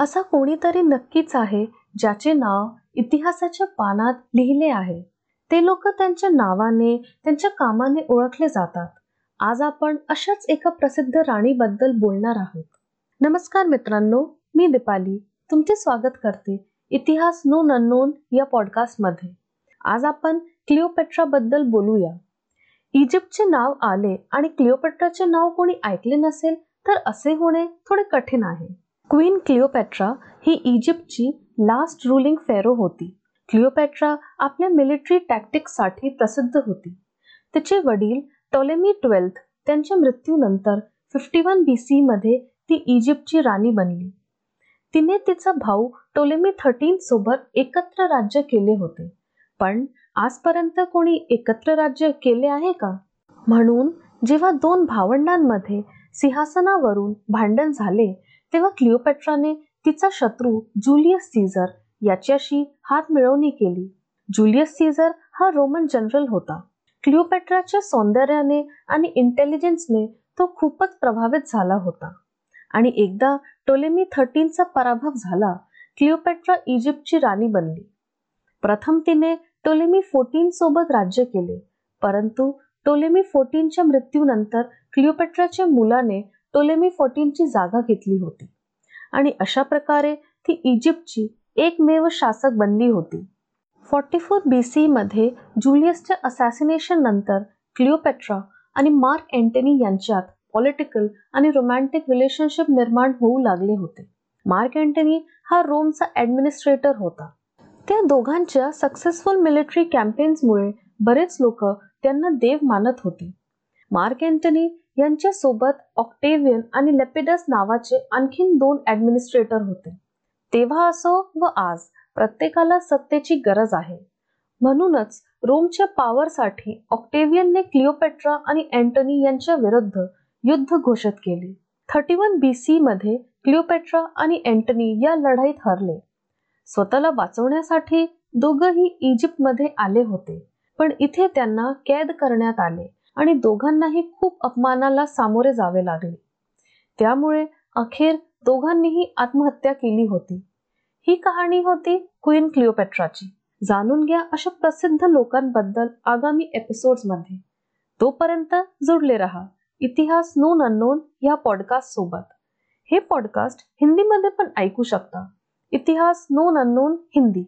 असा कोणीतरी नक्कीच आहे ज्याचे नाव इतिहासाच्या पानात लिहिले आहे. ते लोक त्यांच्या नावाने त्यांच्या कामाने ओळखले जातात. आज आपण अशाच एका प्रसिद्ध राणीबद्दल बोलणार आहोत. नमस्कार मित्रांनो मी दीपाली. तुमचे स्वागत करते इतिहास नोन अननोन या पॉडकास्टमध्ये. आज आपण क्लिओपेट्राबद्दल बोलूया. इजिप्तचे नाव आले आणि क्लिओपेट्राचे नाव कोणी ऐकले नसेल तर असे होणे थोडे कठीण आहे. क्वीन क्लिओपेट्रा ही इजिप्तची लास्ट रुलिंग फेरो होती. क्लिओपेट्रा आपल्या मिलिटरी टॅक्टिक्ससाठी प्रसिद्ध होती. तिचे वडील टॉलेमी ट्वेल्थ त्यांच्या मृत्यूनंतर फिफ्टी वन बी सी मध्ये ती इजिप्तची राणी बनली. तिने तिचा भाऊ टोलेमी थर्टीन सोबत एकत्र राज्य केले होते. पण आजपर्यंत कोणी एकत्र राज्य केले आहे का? म्हणून जेव्हा दोन भावंडांमध्ये सिंहासनावरून भांडण झाले तेव्हा क्लिओपेट्राने तिचा शत्रू जुलियस सीझर याच्याशी हात मिळवणी केली. जुलियस सीझर हा रोमन जनरल होता. क्लिओपेट्राच्या सौंदर्याने आणि इंटेलिजन्सने तो खूपच प्रभावित झाला होता. आणि एकदा टोलेमी थर्टीनचा पराभव झाला क्लिओपेट्रा इजिप्तची राणी बनली. प्रथम तिने टोलेमी फोर्टीन सोबत राज्य केले परंतु टोलेमी फोर्टीनच्या मृत्यूनंतर क्लिओपेट्राच्या मुलाने टोलेमी फोर्टीनची जागा घेतली होती. आणि अशा प्रकारे ती इजिप्तची एकमेव शासक बनली होती. फॉर्टी फोर बी सी मध्ये जुलियसच्या असॅसिनेशन नंतर क्लिओपेट्रा आणि मार्क अँटनी यांच्यात पॉलिटिकल आणि रोमॅन्टिक रिलेशनशिप निर्माण होऊ लागले होते. मार्क अँटनी हा रोमचा ऍडमिनिस्ट्रेटर होता. त्या दोघांच्या सक्सेसफुल मिलिटरी कॅम्पेन्समुळे बरेच लोक त्यांना देव मानत होते. मार्क अँटनी यांच्यासोबत ऑक्टेवियन आणि लेपिडस नावाचे आणखीन दोन ऍडमिनिस्ट्रेटर होते. तेव्हा असो व आज प्रत्येकाला सत्तेची गरज आहे. म्हणूनच रोमच्या पॉवरसाठी ऑक्टेवियनने क्लिओपेट्रा आणि अँटनी यांच्या विरुद्ध युद्ध घोषित केले. थर्टी वन बी सी मध्ये क्लिओपेट्रा आणि अँटनी या लढाईत हरले. स्वतःला वाचवण्यासाठी दोघंही इजिप्तमध्ये आले होते पण इथे त्यांना कैद करण्यात आले. आणि दोघांनाही खूप अपमानाला सामोरे जावे लागले. त्यामुळे अखेर दोघांनीही आत्महत्या केली होती. ही कहाणी होती क्वीन क्लिओपेट्राची. जाणून घ्या अशा प्रसिद्ध लोकांबद्दल आगामी एपिसोड्समध्ये तोपर्यंत जुडले रहा. इतिहास नोन अननोन या पॉडकास्ट सोबत. हे पॉडकास्ट हिंदीमध्ये पण ऐकू शकता. इतिहास नोन अननोन हिंदी.